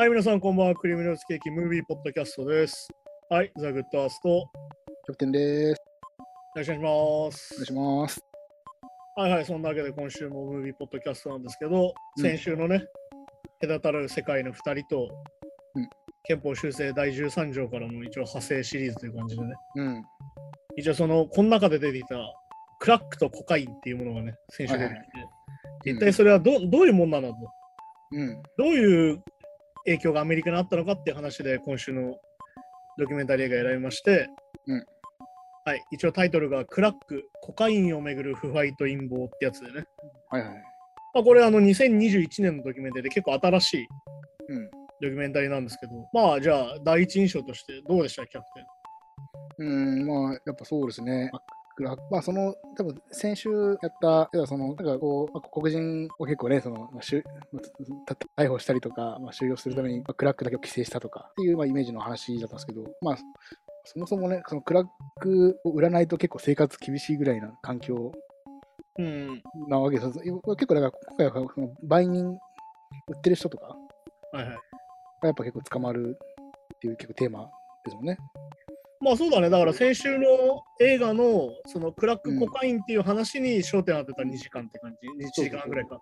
はい、皆さん、こんばんは。クリームノースケーキムービーポッドキャストです。はい、ザ・グッドアースト、よキャプテンです。ろしくお願いします。お願いします。はいはい、そんなわけで今週もムービーポッドキャストなんですけど、うん先週のね、隔たる世界の2人と、うん憲法修正第13条からの一応派生シリーズという感じでね、うん。一応その、この中で出ていたクラックとコカインっていうものがね、先週出てきて、はいはい一体それはどどういうもんなのと、うん。どういう影響がアメリカにあったのかっていう話で今週のドキュメンタリー映画選びまして、うんはい、一応タイトルがクラック、コカインをめぐる腐敗と陰謀ってやつでね。はいはい。まあ、これあの2021年のドキュメンタリーで結構新しいうん。ドキュメンタリーなんですけど、まあじゃあ第一印象としてどうでした？キャプテン。うん、まあ、やっぱそうですね。まあ、その、多分先週やった、その、なんかこう、まあ黒人を結構ね、その、まあ、しゅ逮捕したりとか、まあ、収容するために、まあ、クラックだけを規制したとかっていう、まあ、イメージの話だったんですけど、まあ、そもそもね、そのクラックを売らないと結構生活厳しいぐらいな環境うん。なわけです。結構、だから、今回はその売人、売ってる人とかはいはい。がやっぱ結構捕まるっていう結構テーマですもんね。まあそうだね。だから先週の映画のそのクラックコカインっていう話に焦点当てた2時間って感じ、1時間ぐらいか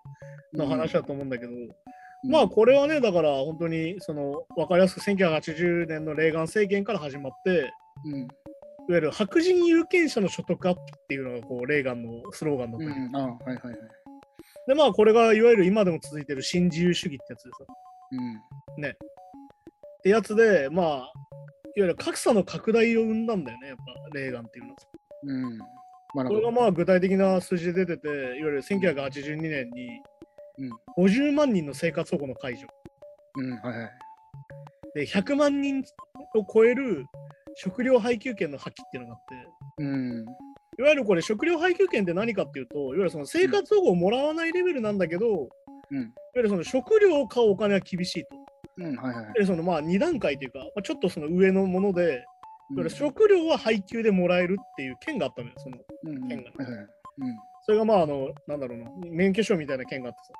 の話だと思うんだけど、うんまあこれはね、だから本当にその分かりやすく1980年のレーガン政権から始まって、うん。いわゆる白人有権者の所得アップっていうのがこうレーガンのスローガンだったり、うん、あはいはいはい。でまあこれがいわゆる今でも続いてる新自由主義ってやつでさ。うん。ってやつで、まあ、いわゆる格差の拡大を生んだんだよね、やっぱレーガンっていうのは。うん。まあ、これがまあ具体的な数字で出てて、いわゆる1982年にうん50万人の生活保護の解除。うん、はいはい。で、100万人を超える食料配給権の破棄っていうのがあって、うん。いわゆるこれ食料配給権って何かっていうと、いわゆるその生活保護をもらわないレベルなんだけど、いわうん。ゆるその食料を買うお金は厳しいと。うん、はいはい。ゆるそのまあ2段階というか、まあ、ちょっとその上のもので、いわゆる食料は配給でもらえるっていう権があったのよ。そのうん、県がはいはい。それがまああの、なんだろうな、免許証みたいな権があってさ、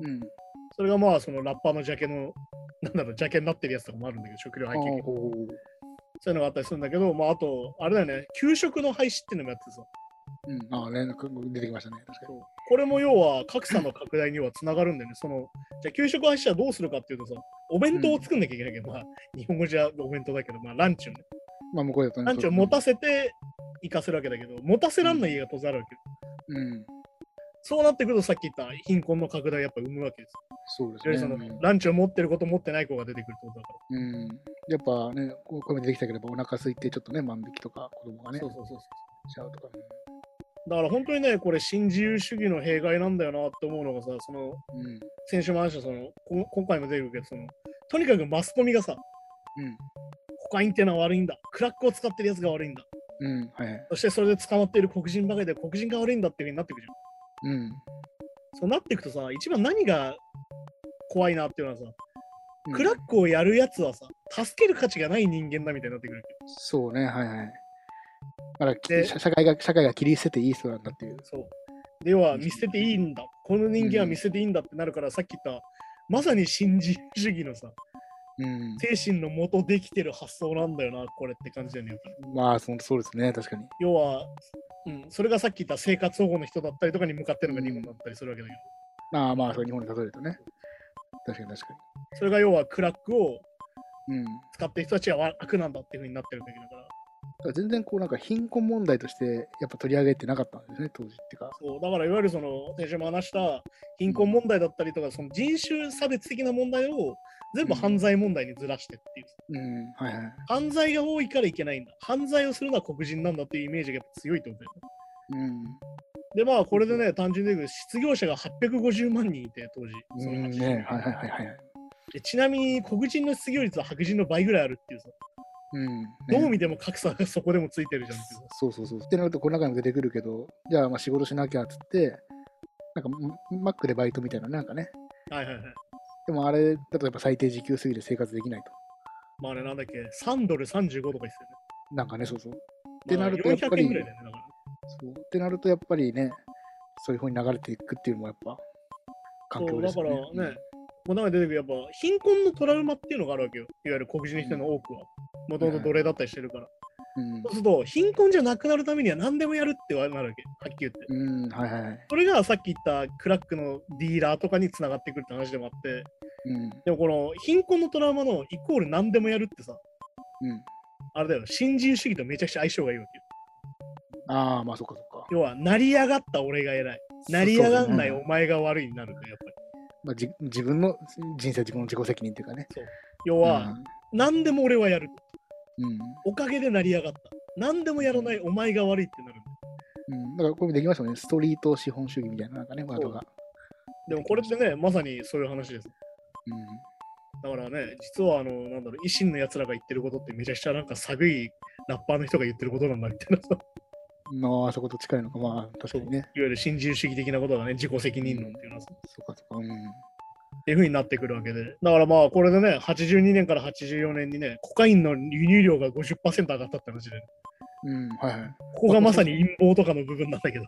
うん。うん。それがまあそのラッパーのジャケの、なんだろう、ジャケになってるやつとかもあるんだけど、食料あ配給権。ーほうほうそういうのがあったりするんだけど、まああと、あれだよね、給食の廃止っていうのもやってさ、うん。ああ、連絡出てきましたね。確かそうこれも要は格差の拡大にはつながるんだよね。そのじゃあ給食廃止はどうするかっていうとさ、お弁当を作んなきゃいけないけど、まあ日本語じゃお弁当だけど、まあランチをね、に。まあ、向こうだとね。ランチを持たせて行かせるわけだけど、持たせらんない家が当然あるわけよ。うん。そうなってくるとさっき言った貧困の拡大をやっぱ生むわけです。そういわゆるそのですね。ランチを持ってる子と持ってない子が出てくるってことだから。うん。やっぱね、こうこれも出てきたけど、お腹空いてちょっとね、万引きとか、子供がね、そうそうそうそう。しちゃうとか。だから本当にね、これ新自由主義の弊害なんだよなって思うのがさ、そのうん。先週も話したそのこ今回も出てくるけど、そのとにかくマスコミがさ、うん。コカインってのは悪いんだ、クラックを使ってるやつが悪いんだ、うん。はいはい。そしてそれで捕まっている黒人ばかりで黒人が悪いんだっていうふうになってくるじゃん。うん。そうなっていくとさ、一番何が怖いなっていうのはさ、うんクラックをやるやつはさ、助ける価値がない人間だみたいになってくる。そうね、はいはい。だからで社社会が、社会が切り捨てていい人なんだっていう。そう。で、要は見捨てていいんだ。この人間は見捨てていいんだってなるから、さっき言った、まさに新自由主義のさ、うん。精神のもとできてる発想なんだよな、これって感じだよね。まあ、そそうですね、確かに。要は、うん、それがさっき言った生活保護の人だったりとかに向かってるのが日本だったりするわけだけど、ああ、まあ、そう日本に例えるとね。確かに確かそれが要はクラックをに。うん。使ってる人たちは悪なんだっていうふうになってるわけだから、だから全然こうなんか貧困問題としてやっぱ取り上げてなかったんですね、当時っていうか。そうだからいわゆるその先週も話した貧困問題だったりとか、その人種差別的な問題を全部犯罪問題にずらしてっていう。うん、はいはい。犯罪が多いからいけないんだ。犯罪をするのは黒人なんだっていうイメージがやっぱ強いってことだよね。うん。で、まあ、これでね、単純に言うと失業者が850万人いて、当時。そのうんね、はいはいはいはい。でちなみに、黒人の失業率は白人の倍ぐらいあるっていうさ、うん。ねどう見ても格差がそこでもついてるじゃん。そうそうそう。ってなると、この中にも出てくるけど、じゃあまあ仕事しなきゃっつって、なんかママックでバイトみたいな、なんかね。はいはいはい。でもあれだとやっぱ最低時給過ぎで生活できないと。まあね、なんだっけ、3ドル35とか言ってなんかね、そうそう。たってよね。なるとやっぱり400円ぐらいだよね。そうってなるとやっぱりね、そういうふうに流れていくっていうのもやっぱ環境ですよね。だからねもう中で出てくるやっぱ貧困のトラウマっていうのがあるわけよ。いわゆる黒人の人の多くは。もともと奴隷だったりしてるから。うんそうすると、貧困じゃなくなるためには何でもやるってなるわけ。はっきり言って。うん、はいはいはい。それがさっき言ったクラックのディーラーとかにつながってくるって話でもあって、うん。でもこの貧困のトラウマのイコール何でもやるってさ、うん。あれだよ、新自由主義とめちゃくちゃ相性がいいわけよ。ああ、まあそっかそっか。要は、成り上がった俺が偉い。成り上がんないお前が悪いになるから、やっぱり。まあ、じ自分の人生、自分の自己責任っていうかね。要は、何でも俺はやる。うん。おかげで成り上がった。何でもやらないお前が悪いってなる。うん。だからこれできましたよね。ストリート資本主義みたいな、なんかね、ワードが。でもこれってね、まさにそういう話です。うん。だからね、実はあの、なんだろう、維新の奴らが言ってることってめちゃくちゃなんか寒いラッパーの人が言ってることなんだみたいなまあ、そこと近いのか、まあ、確かにね。ゆる新自由主義的なことがね、自己責任論っていうのは、っそっかそっか。うん。ていう風になってくるわけで。だからまあ、これでね、82年から84年にね、コカインの輸入量が50%上がったって話で、うん、はいはい。ここがまさに陰謀とかの部分なんだけど、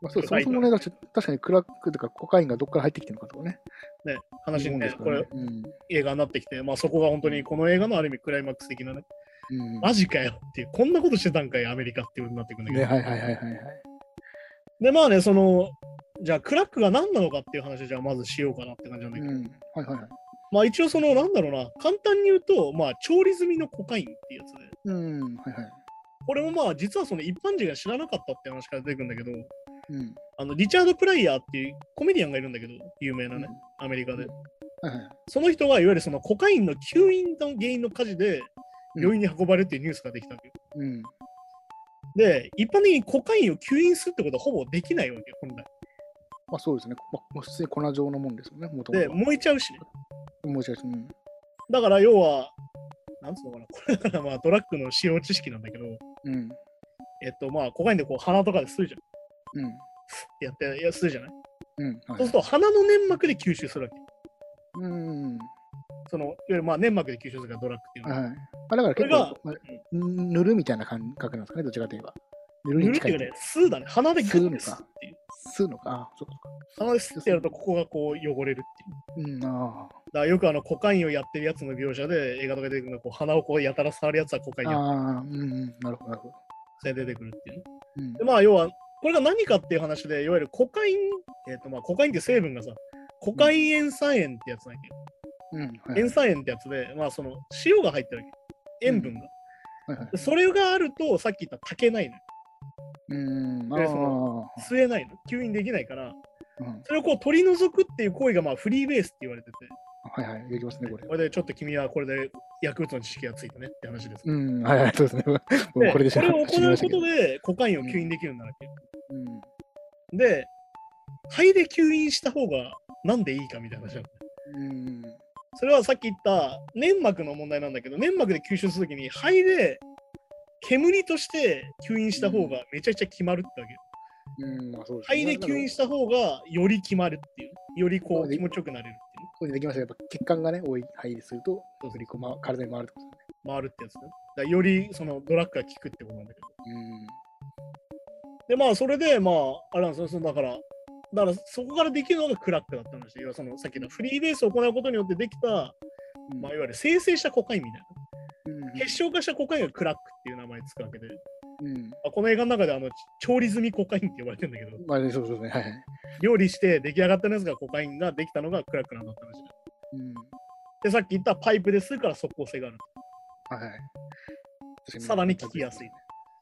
まあ、そう そもそもね、確かにクラックとかコカインがどっから入ってきてるのかとかね。ね、話にね、日これ本ですからね映画になってきて、まあそこが本当にこの映画のある意味クライマックス的なね、うん。うん。マジかよっていう、こんなことしてたんかい、アメリカっていうことになってくるんだけど。ね、はいはいはいはいはい。で、まあね、その、じゃあクラックが何なのかっていう話をじゃあまずしようかなって感じなんだけど、うん。はいはいはい。まあ一応その、なんだろうな、簡単に言うと、まあ調理済みのコカインっていうやつで、うん、はいはい。これもまあ実はその一般人が知らなかったって話から出てくるんだけど、うん。あのリチャード・プライヤーっていうコメディアンがいるんだけど、有名なね、アメリカで。はいはい。その人がいわゆるそのコカインの吸引の原因の火事で病院に運ばれるっていうニュースができたわけよ。うん。で、一般的にコカインを吸引するってことはほぼできないわけよ、本来。まあそうですね。まあ、普通に粉状のもんですよね、もともで、と。燃えちゃうしね。もう違うし、うん。だから要は、なんつうのかな、これだからまあドラッグの使用知識なんだけど、うん。えっとまあコカインでこう鼻とかで吸うじゃん。うん。ってやって、いや吸うじゃない？うん。はいそうすると鼻の粘膜で吸収するわけ。うん。そのいわゆるまあ粘膜で吸収するからドラッグっていうのは。はい。まあだから結これが構、まあ塗るみたいな感覚なんですかね、どちらかといえば。塗るっていうかね、吸うだね。鼻で吸うのか吸っていう。吸うのか？あ、そうか鼻で吸ってやるとここがこう汚れるっていう。そうん、あだからよくあのコカインをやってるやつの描写で映画とかで出てくるのこう鼻をこうやたら触るやつはコカイあ。ンやってああ、うんうん。なるほど、なるほど。それで出てくるっていうね。うんで、まあ要は、これが何かっていう話で、いわゆるコカイン、えっ、とまあコカインって成分がさ、コカイン塩酸塩ってやつなんやけど、うん。はい塩酸塩ってやつで、まあその塩が入ってるわけ。塩分が。はいはいでそれがあると、さっき言った炊けないのよ。うん。あでそのあ。吸えないの？吸引できないから、うんそれをこう取り除くっていう行為がまあフリーベースって言われてて、はいはい。できますね、これこ。れでちょっと君はこれで薬物の知識がついたねって話です。うん。はいはい。そうですね。これでこれを行うこと。でコカインを吸引できるようになるわけ。うん。で、肺で吸引した方がなんでいいかみたいな話なのうん。それはさっき言った粘膜の問題なんだけど、粘膜で吸収するときに肺で煙として吸引した方がめちゃくちゃ決まるってわけよ。うん、まあそうですね。肺で吸引した方がより決まるっていう。よりこう気持ちよくなれるっていう。これできましたやっぱ血管がね、多い肺ですると、そうよりこう、ま、体に回るってことですね。回るってやつね。だよりそのドラッグが効くってことなんだけど。うん。で、まあそれでまあ、あれなんですよ。だから、だからそこからできるのがクラックだった話で、要はそのさっきのフリーベースを行うことによってできた、うんまあ、いわゆる生成したコカインみたいな。うん結晶化したコカインがクラックっていう名前つくわけで、うん。まあ、この映画の中であの調理済みコカインって呼ばれてるんだけど、まあね、そうそうね。はいはい。料理して出来上がったやつがコカインができたのがクラックなんだって話で。うん。で、さっき言ったパイプで吸うから即効性がある。はいさらに効きやすい。。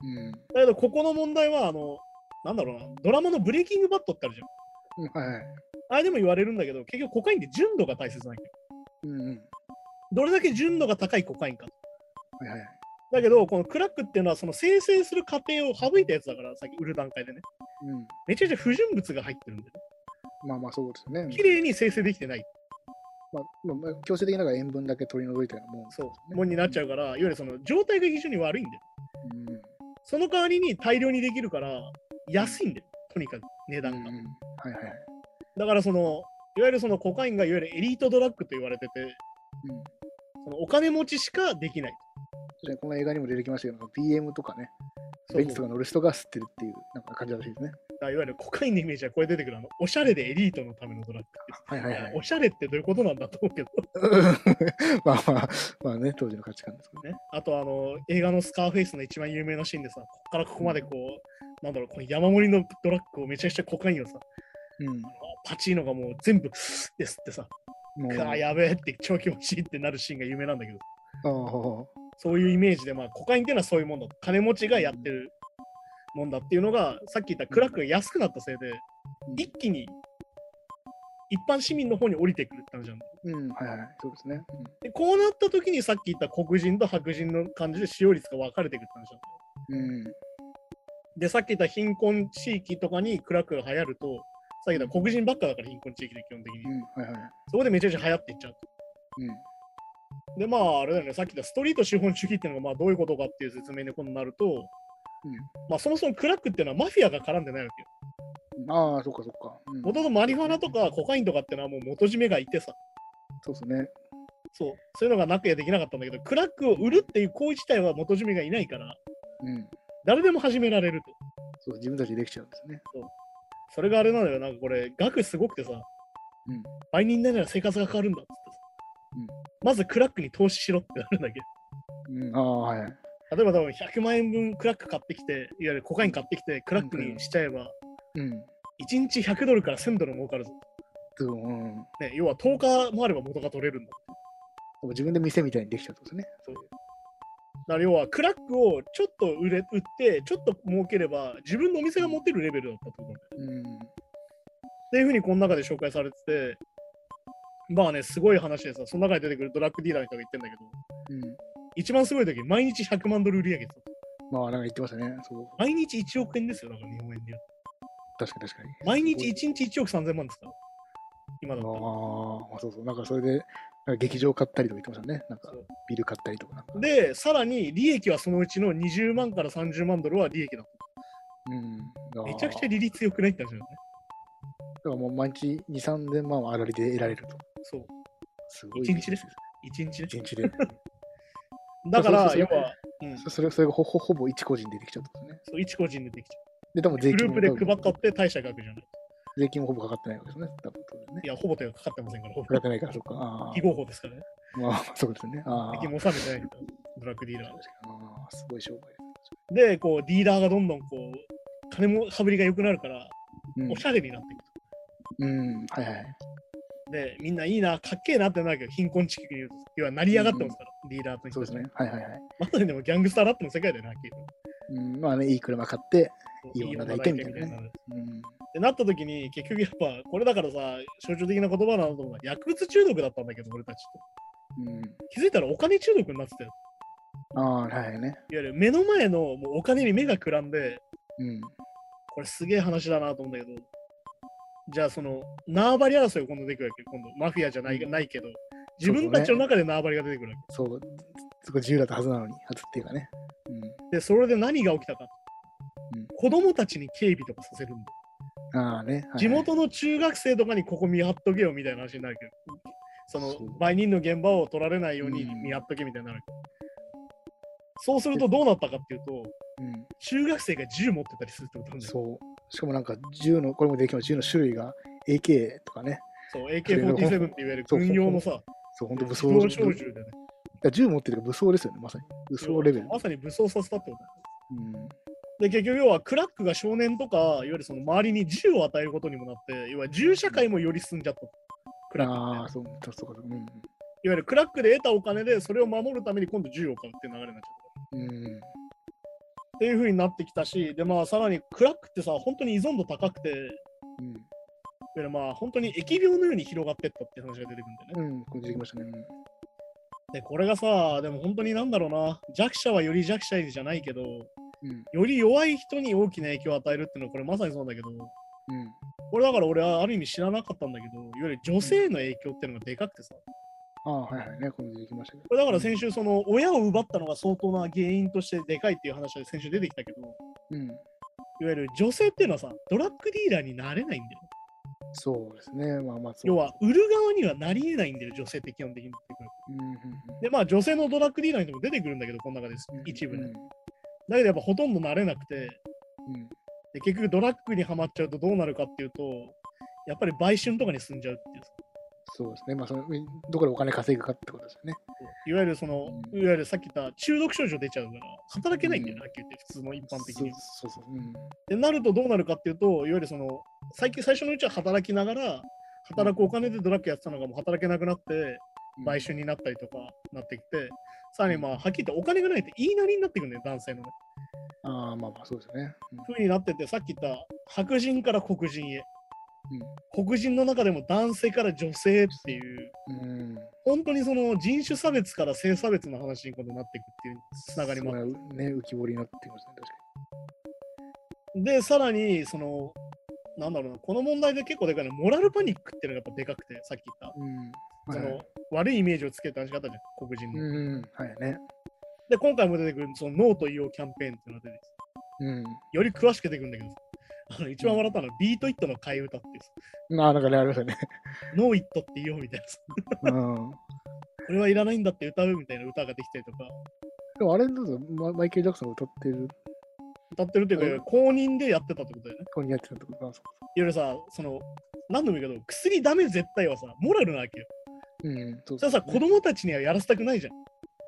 うん。だけど、ここの問題は、あの、なんだろうな、ドラマのブレイキングバットってあるじゃん。うんはいはい。あれでも言われるんだけど、結局コカインって純度が大切なんだよ。うんうん。どれだけ純度が高いコカインか。はいはい。だけど、このクラックっていうのは、その生成する過程を省いたやつだから、さっき売る段階でね。うん。めちゃくちゃ不純物が入ってるんで、ね、まあまあそうですよね。綺麗に生成できてない。まあ、まあまあ、強制的ながら塩分だけ取り除いたようなもん。そう、もんになっちゃうから、いわゆるその状態が非常に悪いんだよ。うん。その代わりに大量にできるから、安いんだよ。とにかく値段が。うんはいはい。だからその、いわゆるそのコカインがいわゆるエリートドラッグと言われてて、うん。そのお金持ちしかできない。確かにこの映画にも出てきましたけど、BM とかね、ベンツとか乗る人が吸ってるっていうなんか感じらしいですね。いわゆるコカインのイメージはこれ出てくるあの、おしゃれでエリートのためのドラッグはいはいはいお。しゃれってどういうことなんだと思うけど、まあまあ、まあね、当時の価値観ですけどね。ね、あとあの映画のスカーフェイスの一番有名なシーンでさ、ここからここまでこう、なんだろう、この山盛りのドラッグをめちゃくちゃコカインをさ、うん。パチーノがもう全部ですってさ、あやべえって超気持ちいいってなるシーンが有名なんだけど、ああそういうイメージで、まあ、コカインっていうのはそういうもんだ。金持ちがやってるもんだっていうのが、さっき言ったクラックが安くなったせいで、うん一気に一般市民の方に降りてくるって感じなんだ。うん、はいはい、そうですね。で、こうなった時にさっき言った黒人と白人の感じで使用率が分かれていくって話なんだ。うん。うん。で、さっき言った貧困地域とかにクラックが流行ると、さっき言った黒人ばっかだから貧困地域で基本的に。うん、はいはい。そこでめちゃくちゃ流行っていっちゃうと。うん。で、まあ、あれだよね、さっき言ったストリート資本主義っていうのがまあどういうことかっていう説明に今度なると、まあそもそもクラックっていうのはマフィアが絡んでないわけよ。うん、ああ、そっかそっか。うん、もともとマリファナとかコカインとかっていうのはもう元締めがいてさ、そうですね。そう、そういうのがなくやできなかったんだけど、クラックを売るっていう行為自体は元締めがいないから、うん。誰でも始められると。そう、自分たちでできちゃうんですね。それがあれなのよ、なんかこれ、額すごくてさ、うん。倍人になるなら生活が変わるんだっつってまずクラックに投資しろってなるんだけうん、ああ、はい例えば多分100万円分クラック買ってきて、いわゆるコカイン買ってきて、クラックにしちゃえば、うん。1日100ドルから1000ドル儲かるぞ。そう、うん。でね、要は10日もあれば元が取れるんだ。も自分で店みたいにできちゃうってことですね。そうだから要はクラックをちょっと売れ売って、ちょっと儲ければ、自分のお店が持ってるレベルだったと思うんだよね。うん。っていうふうにこの中で紹介されてて、まあね、すごい話でさ、その中に出てくるドラッグディーラーの人が言ってんだけど、うん。一番すごい時、毎日100万ドル売り上げてた。まあ、なんか言ってましたね。そう。毎日1億円ですよ、日本円で言うと。確かに確かに。毎日す1日1億3000万ですから。今だったら。ごいああ、そうそう。なんかそれで、なんか劇場買ったりとか言ってましたね。なんかビル買ったりとか。で、さらに利益はそのうちの20万から30万ドルは利益だっうん。た。めちゃくちゃだ利率良くないって話だよね。からもう毎日2、3000万はあらりで得られると。そう。すごい。一日です。1日ね。一日で。だから、要は、うん、そそれそれがほほほぼ一個人でできちゃうってことですね。そう一個人でできちゃで、多分う。税金もグループで配ったって大した額じゃない。税金もほぼかかってないわけですね。多分ねい。や、ほぼ手がかかってませんから、ほぼかかってないから、そっか。あ非合法ですからね。あ、まあ、そうですね。ああ。税金も納めてないドラッグディーラーああ、すごい商売で、こう、ディーラーがどんどんこう、金も羽振りが良くなるから、うんおしゃれになっていくと。うん、はいはい。で、みんないいな、かっけえなってなるけど、貧困地域に要は成り上がってますから、ディーラーとそうですね。はいはいはい。まさにでもギャングスターラップの世界だよな、うん、まあね、いい車買って、いい女女抱いてみたいなねうん、ってなった時に、結局やっぱ、これだからさ、象徴的な言葉なんだと思う薬物中毒だったんだけど、俺たちと。うん。気づいたらお金中毒になってたよ。ああ、はいはいね。いわゆる目の前のもうお金に目がくらんで、うん。これすげえ話だなと思うんだけど、じゃあその縄張り争いが今度出てくるわけよ、今度マフィアじゃない,、うんないけど、自分たちの中で縄張りが出てくるわそう、すごい自由だったはずなのに、はずっていうかね。け。で、それで何が起きたか。うん子供たちに警備とかさせるんだ。うん。ああね。はいはい地元の中学生とかにここ見張っとけよみたいな話になるけど、そのそう売人の現場を取られないようにうん見張っとけみたいになる。そうするとどうなったかっていうと、うん。中学生が銃持ってたりするってことなんだよ。そう。しかもなんか銃の、これもできます銃の種類が AK とかね。そう、AK47 っていわゆる軍用のさ、そう、本当武自装銃でね。銃持ってるから武装ですよね、まさに。武装レベル。まさに武装させたってことうん。で、結局要はクラックが少年とか、いわゆるその周りに銃を与えることにもなって、要は銃社会もより進んじゃった。クラックってあそうそうか。うん。いわゆるクラックで得たお金でそれを守るために今度銃を買うっていう流れになっちゃった。うん。っていう風になってきたし、で、まあさらにクラックってさ、本当に依存度高くて、うん。ゆるまあ本当に疫病のように広がってったって話が出てくるんだよね。うん、これ出てきましたね。うんで、これがさ、でも本当になんだろうな、弱者はより弱者じゃないけど、うん。より弱い人に大きな影響を与えるっていうのはこれまさにそうだけど、うん。これだから俺はある意味知らなかったんだけど、いわゆる女性の影響っていうのがでかくてさ、ああ、はいはいね。これましたけど。これだから先週その親を奪ったのが相当な原因としてでかいっていう話が先週出てきたけど、うん。いわゆる女性っていうのはさ、ドラッグディーラーになれないんだよ。そうですね。まあまあ。要は、売る側にはなり得ないんだよ、女性って基本的に。うんうんうん、で、まあ、女性のドラッグディーラーにも出てくるんだけど、この中です、一部で。うんだけど、やっぱほとんど慣れなくて、うんで結局ドラッグにはまっちゃうとどうなるかっていうと、やっぱり売春とかに進んじゃうっていう。そうですね。まあその、どこでお金稼ぐかってことですよね。いわゆるその、うんいわゆるさっき言った中毒症状出ちゃうから、働けないんだよね、うんはっきり言って、普通の一般的そうに。そうそう。うんでなるとどうなるかっていうと、いわゆるその、最近最初のうちは働きながら、働くお金でドラッグやってたのがもう働けなくなって、売春になったりとかなってきて、さらにまあ、はっきり言ってお金がないって言いなりになってくるんだよ、男性のね。ああ、まあまあそうですね。風になってて、さっき言った白人から黒人へ、うん黒人の中でも男性から女性っていう、うん。本当にその人種差別から性差別の話に今度なっていくっていうつながりもね、浮き彫りになってますね、確かで、さらに、その、なんだろうな、この問題で結構でかいのは、モラルパニックっていうのがやっぱでかくて、さっき言っに。うん。た、そはいの、悪いイメージをつけた話し方じゃん、黒人の。うん。はいね。で、今回も出てくる、その、ノーと言おうキャンペーンっていうのが出てきて、うん。より詳しく出てくるんだけど、あの一番笑ったのは、ビート・イットの替え歌っていうさ、ああ、なんかね、ありまね。ノー・イットって言おうみたいなさ、うん。これはいらないんだって歌うみたいな歌ができたりとか、でもあれだとママイケル・ジャクソンが歌ってる、歌ってるっていうか、公認でやってたってことだよね。ここにやってたってことなんですか。いわゆるさ、その、何度も言うけど、薬ダメ絶対はさ、モラルなわけよ。うん。そそれはさ、子供たちにはやらせたくないじゃん。っ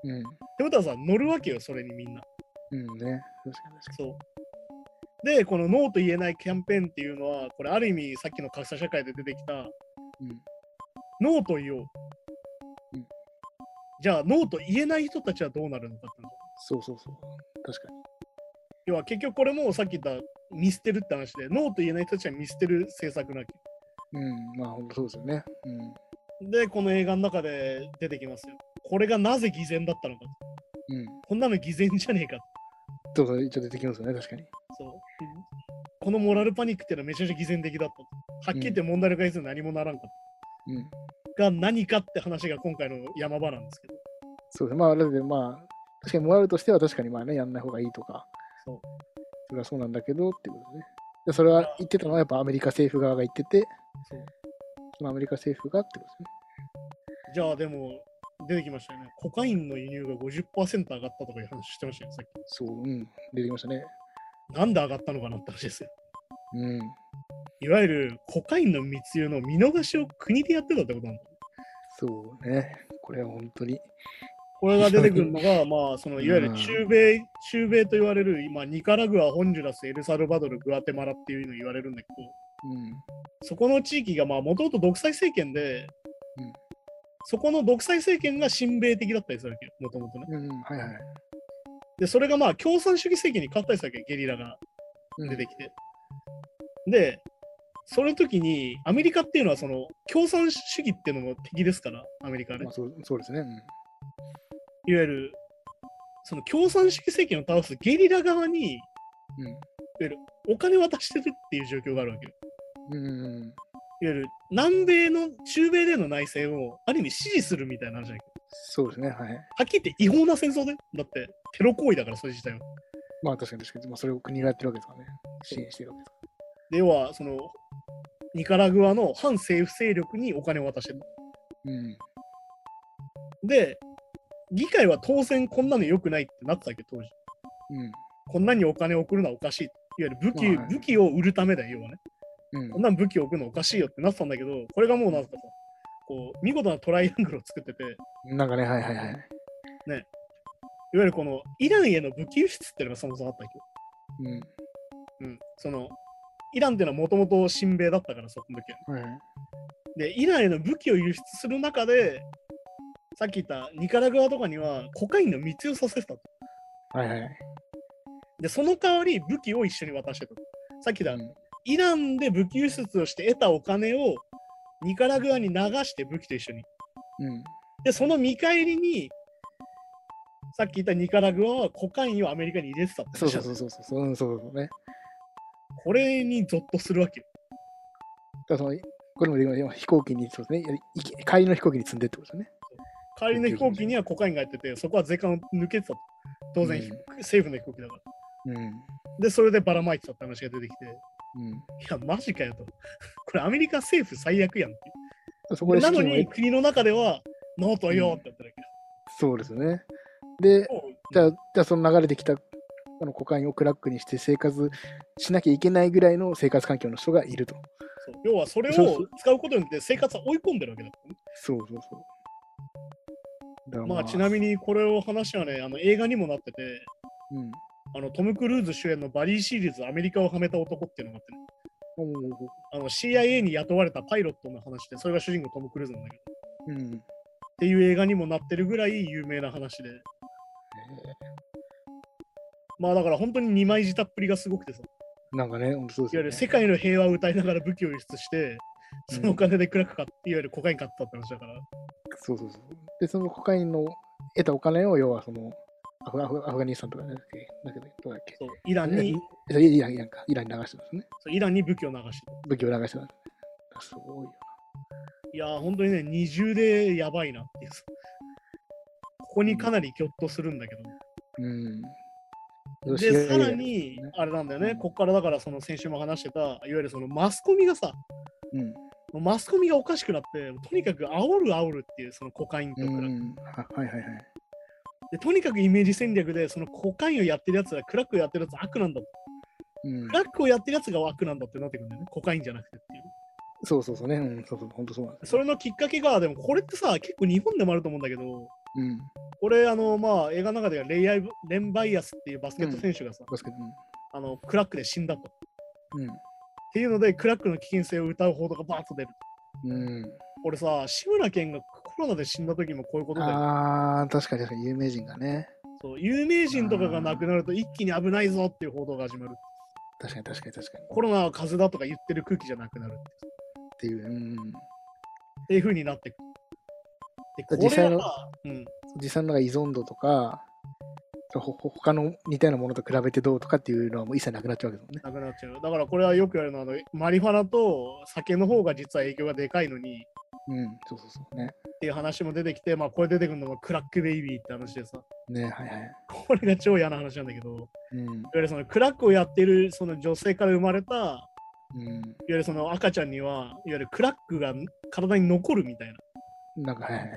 うん。てことはさ、乗るわけよ、それにみんな。うんね。確かに確かそう。で、このノーと言えないキャンペーンっていうのは、これある意味さっきの格差社会で出てきた、に。うん。ノーと言おう。うんじゃあ、ノーと言えない人たちはどうなるのかってそうそうそう。確かに。要は結局これもさっき言った見捨てるって話で、ノーと言えない人たちは見捨てる政策なわけ。うん。まあ、本当そうですよね。うん。で、この映画の中で出てきますよ。これがなぜ偽善だったのか。うん。こんなの偽善じゃねえか。そうそう、一応出てきますよね、確かに。そう。このモラルパニックっていうのはめちゃめちゃ偽善的だったと。はっきり言って問題の回数何もならんかった。うん。が何かって話が今回の山場なんですけど。そうですね。まあ、だってまあ、確かにモラルとしては確かにまあね、やんない方がいいとか、そう。それはそうなんだけどっていうことね。でそれは言ってたのはやっぱアメリカ政府側が言ってて、そうそのアメリカ政府がってことですね。じゃあでも出てきましたよね。コカインの輸入が50%上がったとかいう話してましたよ、さっそう、うん、出てきましたね。き。なんで上がったのかなって話ですよ。うん。いわゆるコカインの密輸の見逃しを国でやってたってことなんだ。そうね。これは本当に。これが出てくるのが、まあ、そのいわゆる中米、中米と言われる、今、ニカラグア、ホンジュラス、エルサルバドル、グアテマラっていうのを言われるんだけど、うん。そこの地域が、まあ、もともと独裁政権で、うんそこの独裁政権が親米的だったりするわけよ、もともとね。うん、はいはい。で、それがまあ、共産主義政権に変わったりするわけよ、ゲリラがうん出てきて。で、その時に、アメリカっていうのは、その、共産主義っていうのも敵ですから、アメリカはねまあ、。そうそうですね。うんいわゆる、その共産主義政権を倒すゲリラ側に、お金渡してるっていう状況があるわけよ。うん。うん。いわゆる、南米の、中米での内戦を、ある意味支持するみたいな話だけど、そうですね。はい。はっきり言って違法な戦争で、だって、テロ行為だから、それ自体は。まあ確かに確かに。まあそれを国がやってるわけですからね。支援してるわけですかで、要は、その、ニカラグアの反政府勢力にお金を渡してる。ら。うん。で、議会は当然こんなの良くないってなってたわけど、当時。うん。こんなにお金を送るのはおかしい。いわゆる武器、まあはい武器を売るためだよ、要はね。うんこんなん武器を置くのおかしいよってなってたんだけど、これがもうなんかさ、こう、見事なトライアングルを作ってて、なんかね、はいはいはい。ゆるこのイランへの武器輸出っていうのがそもそもあったわけよ。うん。うん。その、イランっていうのはもともと親米だったから、そこの時は。はいはい。で、イランへの武器を輸出する中で、さっき言ったニカラグアとかにはコカインの密輸させてたと。はいはい。で、その代わり武器を一緒に渡してたと。さっき言った、うんイランで武器輸出をして得たお金をニカラグアに流して武器と一緒に。うん。で、その見返りに、さっき言ったニカラグアはコカインをアメリカに入れてたってそうそうそうそうそう。うん、そうそうね。これにゾッとするわけよ。だからその、これも今飛行機に、そうですね。帰りの飛行機に積んでってことですよね。帰りの飛行機にはコカインが入ってて、そこは税関を抜けてたと。当然、うん政府の飛行機だから。うん。で、それでばらまいてたって話が出てきて、うん。いや、マジかよと。これアメリカ政府最悪やんって。そこでなのに国の中では、ノートよってやってるわけよ。そうですよね。で、じゃあ、じゃあその流れてきたあのコカインをクラックにして生活しなきゃいけないぐらいの生活環境の人がいると。そう要はそれを使うことによって生活は追い込んでるわけだね。そうそうそう。だからまあ、ちなみにこれを話はね、あの映画にもなってて、うん。あのトム・クルーズ主演のバリーシリーズアメリカをはめた男っていうのがあってね、あの CIA に雇われたパイロットの話で、それが主人公トム・クルーズなんだけど、うん。っていう映画にもなってるぐらい有名な話で、まあだから本当に二枚舌っぷりがすごくてさ、いなんかね、本当そうですよね。わゆる世界の平和を歌いながら武器を輸出して、そのお金でクラック買って、いわゆるコカイン買ったって話だから、そうそうそう。で、そのコカインの得たお金を、要はその、アフアフアフガニスタンとかねだっけ、だけど、どうだっけ？そうイランにえイラン、イランか。イランに流してたんですね。そうイランに武器を流してた。武器を流してたんです。すごいよいやー、本当にね、二重でやばいなっていうさ。ここにかなりぎょっとするんだけど。な。うん。で、さらにね、あれなんだよね、うんここからだから、その先週も話してた、いわゆるそのマスコミがさ、うん。マスコミがおかしくなって、とにかく煽る煽るっていう、そのコカインとうクラック。ん。ははいはいはい。で、とにかくイメージ戦略で、そのコカインをやってるやつは、クラックをやってるやつは悪なんだと。うんクラックをやってるやつが悪なんだってなってくるんだよね、コカインじゃなくて。そうそうそうね。うん、そうそう、本当そうなんそれのきっかけが、でもこれってさ、結構日本でもあると思うんだけど、うん。これ、あの、まあ、映画の中ではレイアイレンバイアスっていうバスケット選手がさ、バスケット。あのクラックで死んだと。っうん。ていうので、クラックの危険性を歌う報道がバーッと出る。うん。俺さ、志村けんがコロナで死んだ時もこういうことで、ああ、確かに確かに有名人がね。そう有名人とかが亡くなると一気に危ないぞっていう報道が始まる。確かに確かに確かに。コロナは風邪だとか言ってる空気じゃなくなるっていう。うん。っていう風になってくる。で、こ実際のうん、実際の依存度とか、他の似たようなものと比べてどうとかっていうのはもう一切なくなっちゃうわけですもんね。なくなっちゃう。だからこれはよく言われるのはあの、マリファナと酒の方が実は影響がでかいのにうん、そうそうそう。ね。っていう話も出てきて、まあこれ出てくるのがクラックベイビーって話でさ、ね、はいはい。これが超嫌な話なんだけど、いわうん。ゆるそのクラックをやっているその女性から生まれた、いわうん。ゆるその赤ちゃんには、いわゆるクラックが体に残るみたいなってなんか、はいはい。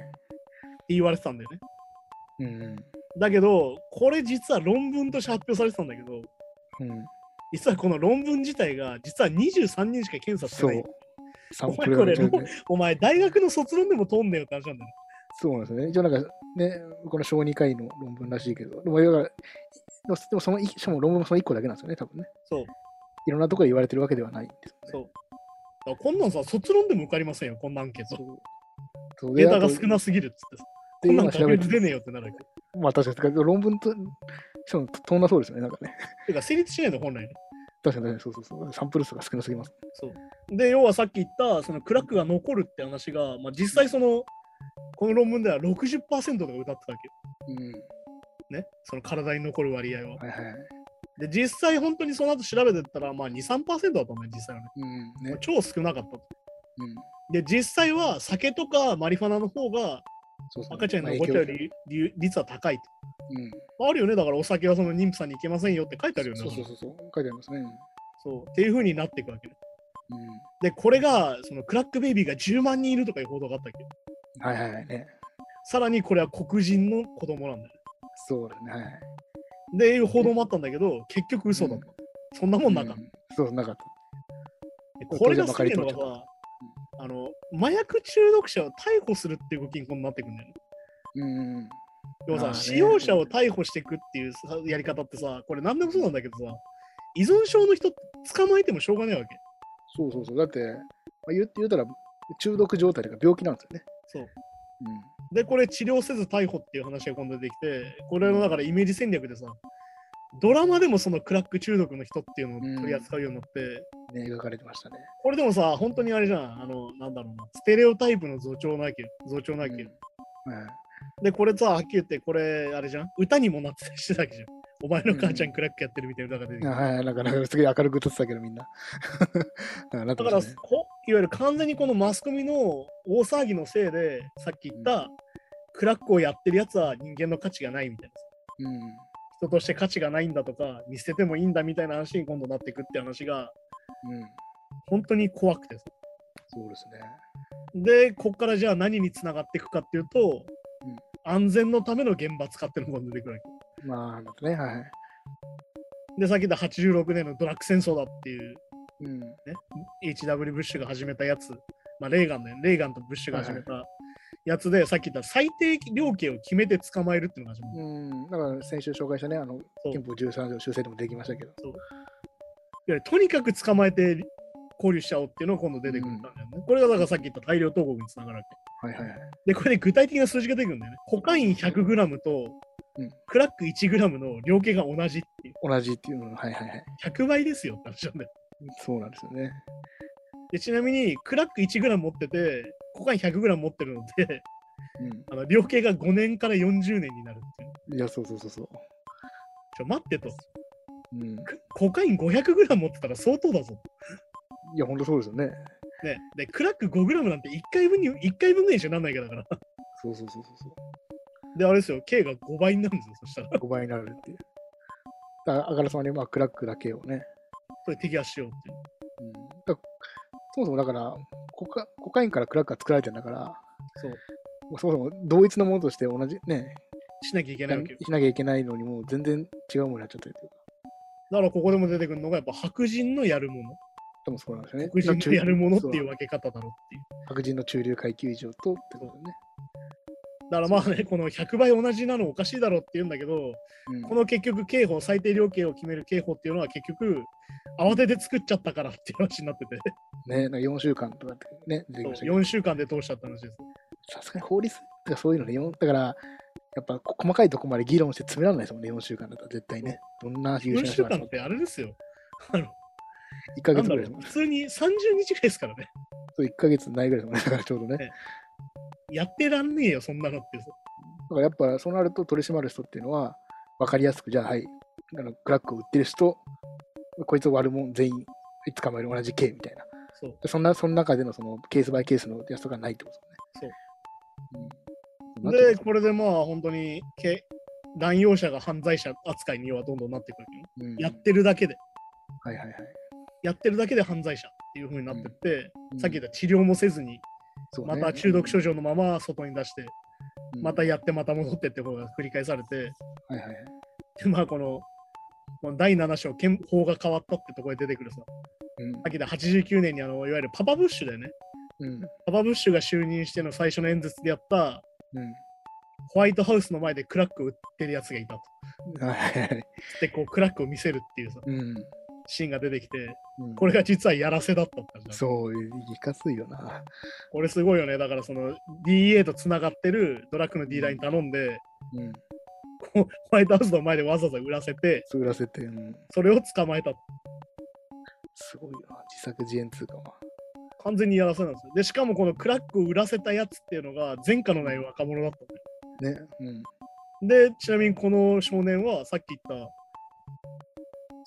言われてたんだよね。うん。だけど、これ実は論文として発表されてたんだけど、うん。実はこの論文自体が実は23人しか検査してない。。お前これお前、大学の卒論でも通んねよって話なんだよ。そうなんですよね。一応なんかね、この小児科医の論文らしいけど、でも、要はでもそのい、しかも論文もその1個だけなんですよね、多分ね。そう、いろんなところで言われてるわけではないんですよね。そう。こんなんさ、卒論でも受かりませんよ、こんなアンケート。そう。データが少なすぎるっつってこんなん調べ出ねえよってなるわけ。まあ確かに、論文と、しかも遠なそうですよね、なんかね。てか、成立しないの、本来ね。確かに、そうそうそう。サンプル数が少なすぎます。そう。で、要はさっき言った、そのクラックが残るって話が、まあ、実際その、この論文では60%とか歌ってたわけよ。うん。ね。その体に残る割合は。はいはい。で、実際本当にその後調べてったら、まあ2、3%だったんだよ、実際はね。うん。ね。超少なかったと。うん。で、実際は酒とかマリファナの方が赤ちゃんに残っちゃう率は高いと。うん。あるよね、だからお酒はその妊婦さんに行けませんよって書いてあるよね。そうそうそうそう。書いてありますね。そうっていう風になっていくわけね。うん。で、これが、そのクラックベイビーが10万人いるとかいう報道があったっけはいはいはいね。さらにこれは黒人の子供なんだよ。そうだね。はい。で、いう報道もあったんだけど、結局嘘だった。そんなもんなかった。うんそう、なかった。でこれが当すげえのがさ、あの、麻薬中毒者を逮捕するっていう動きになってくるんだよね。うん。でもさ、使用者を逮捕していくっていうさやり方ってさ、これ何でもそうなんだけどさ、依存症の人捕まえてもしょうがないわけ。そうそうそう。だって、まあ、言う言うたら中毒状態とか病気なんですよね。そう。うん。で、これ治療せず逮捕っていう話が今度出てきて、これのだからイメージ戦略でさ、ドラマでもそのクラック中毒の人っていうのを取り扱うようになって、ね、描かれてましたね。これでもさ、本当にあれじゃん、あの、なんだろうな、ステレオタイプの増長なわけよ。増長なわけよ。はいで、これさ、はっきり言って、これ、あれじゃん歌にもなってたりしてたわけじゃん。お前の母ちゃんクラックやってるみたいな歌が出てきて。あはい、なんか、なんかすげえ明るく撮ってたけど、みんな。だから、ねこいわゆる完全にこのマスコミの大騒ぎのせいで、さっき言った、クラックをやってるやつは人間の価値がないみたいな。人として価値がないんだとか、見捨ててもいいんだみたいな話に今度なっていくって話が、うん。本当に怖くてさ。そうですね。で、ここからじゃあ何につながっていくかっていうと、うん安全のための厳罰化っていうのが出てくるわけ。まあ、ね、はいはい。で、さっき言った86年のドラッグ戦争だっていう、うん。ね、HW ブッシュが始めたやつ、まあ、レーガンね。レーガンとブッシュが始めたやつで、さっき言った最低量刑を決めて捕まえるっていうのが始まる。うん。だから先週紹介したね、あの、そう憲法13条修正でもできましたけど。いわゆるとにかく捕まえて交流しちゃおうっていうのが今度出てくるんだよね。これがだからさっき言った大量投獄につながるわけ。はいはいはい。で、これで具体的な数字が出てくるんだよね。コカイン 100g とうんクラック 1g の量刑が同じっていう。同じっていうのは、はいはいはい。100倍ですよって話なんだよ。そうなんですよね。でちなみに、クラック 1g 持ってて、コカイン 100g 持ってるので、うん。あの量刑が5年から40年になるっていう。いや、そうそうそうそう。ちょ、待ってと。うん。クコカイン 500g 持ってたら相当だぞ。いや、本当そうですよね。ね、で、クラック 5g なんて1回分に、1回分ぐらいにしかなんないからだから。そうそうそうそうそう。で、あれですよ、K が5倍になるんですよ、そしたら。5倍になるっていう。だから、あからさまに、まあ、クラックだけをね。これ摘発しようってう。ん、そもそもだからコカ、コカインからクラックが作られてるんだから、そう。もそもそも同一のものとして同じね、しなきゃいけないわけよ。しなきゃいけないのに、もう全然違うものになっちゃったりというか。だからここでも出てくるのが、やっぱ白人のやるもの。多分そうなんですよね。黒人のやるものっていう分け方だろうっていう。白人の中流階級以上とってことね。だからまあね、この100倍同じなのおかしいだろうって言うんだけど、うんこの結局刑法、最低量刑を決める刑法っていうのは結局、慌てて作っちゃったからっていう話になってて、ね、なんか4週間とかってね、出てきましたけど4週間で通しちゃった話です。さすがに法律とかそういうのね、だから、やっぱこ細かいとこまで議論して詰められないですもんね、4週間だったら絶対ね。どんな優4秀な人が週間ってあれですよ。あの、1ヶ月ぐらい。普通に30日ぐらいですからね。そう1ヶ月ないぐらいですもんね、だからちょうどね。ねやってらんねえよ、そんなのってさ。だからやっぱそうなると取り締まる人っていうのは分かりやすく、じゃあはい、あのクラックを売ってる人、こいつを悪者全員捕まえる同じ刑みたいな。そう。でそんな、その中でのそのケースバイケースのやつとかないってことですね。うん。で、これでまあ本当にけ乱用者が犯罪者扱いにはどんどんなってくるうんやってるだけで、はいはいはい。やってるだけで犯罪者っていう風になってって、うんさっき言った治療もせずに、そうね。また中毒症状のまま外に出して、うん。またやってまた戻ってってことが繰り返されて、はいはいはい。でまあこの、この第7章、憲法が変わったってところで出てくるさ、さうん。っき言った89年にあのいわゆるパパブッシュだよね。うん。パパブッシュが就任しての最初の演説でやった、うん。ホワイトハウスの前でクラックを売ってるやつがいたと。で、こうクラックを見せるっていうさ、うん。シーンが出てきて、うんこれが実はやらせだったって感じだそう、いかついよな。これすごいよね。だからその DEA とつながってるドラッグのディーラーに頼んで、うん。こうホワイトハウスの前でわざわざ売らせて、作らせて、うん。それを捕まえた。すごいよな。自作自演通かは。完全にやらせなんですよ。で、しかもこのクラックを売らせたやつっていうのが前科のない若者だったのよね。うん。で、ちなみにこの少年はさっき言った、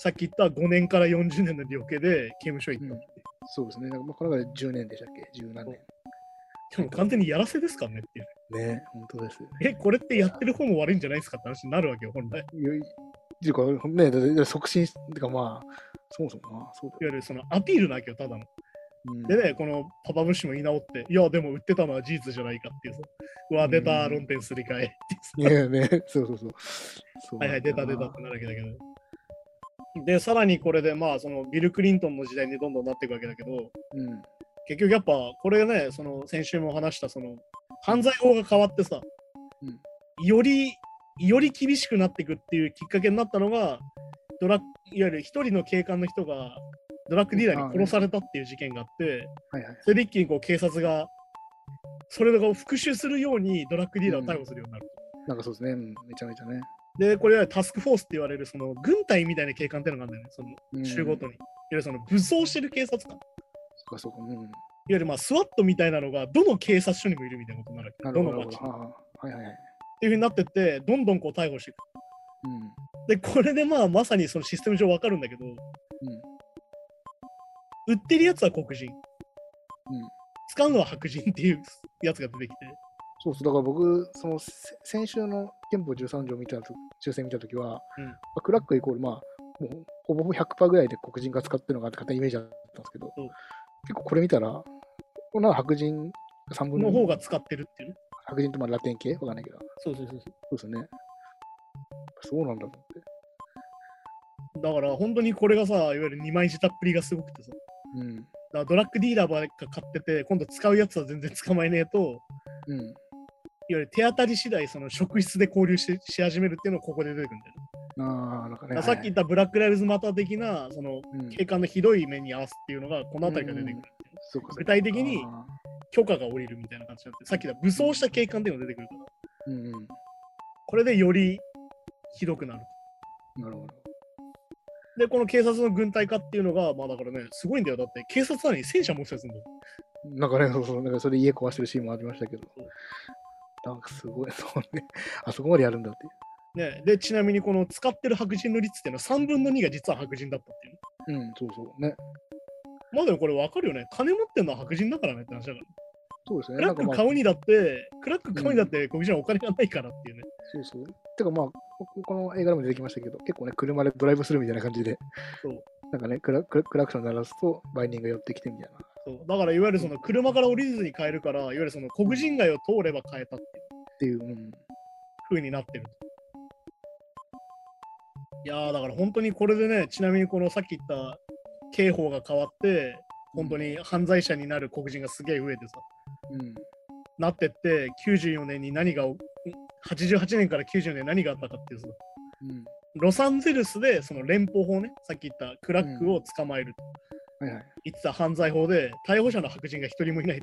さっき言った5年から40年の量刑で刑務所行ったう。そうですね。なんかまあこの中で10年でしたっけ ?10 何年。でも完全にやらせですからねっていう。ね。本当です。え、これってやってる方も悪いんじゃないですか？って話になるわけよ、本来。っていうか、ね、促進し、てかまあ、そもそもな、そうだよ。ゆるそのアピールなわけよ、ただの。うんでね、このパパブッシュも言い直って、いや、でも売ってたのは事実じゃないかっていうさ。うわ、出た、うん論点すり替えっていい。やね、そうそうそう。そうはいはい、出た出たっなてなるわけだけど。で、さらにこれで、まあ、そのビル・クリントンの時代にどんどんなっていくわけだけど、うん。結局やっぱ、これね、その先週も話した、その犯罪法が変わってさ、より、より厳しくなっていくっていうきっかけになったのが、ドラいわゆる一人の警官の人がドラッグディーラーに殺されたっていう事件があって、はいはい。それで一気にこう警察が、それを復讐するようにドラッグディーラーを逮捕するようになる。なんかそうですね。うんめちゃめちゃね。で、これはタスクフォースって言われる、その軍隊みたいな警官っていうのがあるんだよね、そのうん州ごとに。いわゆるその武装してる警察官。いわそっかそっか。うん。ゆるまあスワットみたいなのがどの警察署にもいるみたいなことになるわけ。ど。どの町に。っはいはいはい。ていうふうになってって、どんどんこう逮捕していく。うん。で、これでまあまさにそのシステム上わかるんだけど、うん。売ってるやつは黒人。うん。使うのは白人っていうやつが出てきて。そうそう。だから僕、そのせ先週の憲法13条見たと、修正見たときは、うんまあクラックイコール、まあ、もうほぼほぼ100%ぐらいで黒人が使ってるのが勝手にイメージだったんですけど、うん結構これ見たら、これなんか白人3分のの方が使ってるっていう？ね。白人とまあラテン系？わかんないけど、そうそうそうそそうですよね。そうなんだと思って。う。だから本当にこれがさ、いわゆる二枚舌っぷりがすごくてさ。だかうん。らドラッグディーラーばっか買ってて、今度使うやつは全然捕まえねえと、うん。いわゆる手当たり次第、その職質で交流しし始めるっていうのがここで出てくるんだよね。ああ、なんかね。さっき言ったブラック・ライブズ・マター的な、そのうん、警官のひどい目に合わすっていうのが、この辺りから出てくるう。そうか具体的にあ許可が下りるみたいな感じになって、さっき言った武装した警官っていうのが出てくるから、ーうんうん。これでよりひどくなる。なるほど。で、この警察の軍隊化っていうのが、まあだからね、すごいんだよ。だって警察なのに戦車持ってたやつんだよ。なんかね、そうそう、なんかそれで家壊してるシーンもありましたけどなんかすごい、そうね、あそこまでやるんだって。ね、で、ちなみにこの使ってる白人の率っていうのは3分の2が実は白人だったっていうね。うん、そうそう。ね。まあでもこれ分かるよね。金持ってんのは白人だからねって話だから。そうですね。クラック買うにだって、クラック買うにだって黒人はお金がないからっていうね。そうそう。てかまあ、ここの映画でも出てきましたけど、結構ね、車でドライブするみたいな感じで、そうなんかねクラクラ、クラクション鳴らすと、売人が寄ってきてみたいな。そうだからいわゆるその車から降りずに買えるから、いわゆるその黒人街を通れば買えたっていう。風になってると。いやーだから本当にこれでね、ちなみにこのさっき言った刑法が変わって、本当に犯罪者になる黒人がすげえ増えてさ、うん。なってって、94年に何が、ん88年から90年何があったかっていうさ、うん。ロサンゼルスでその連邦法ね、さっき言ったクラックを捕まえるとはいはい。言ってた犯罪法で、逮捕者の白人が一人もいない。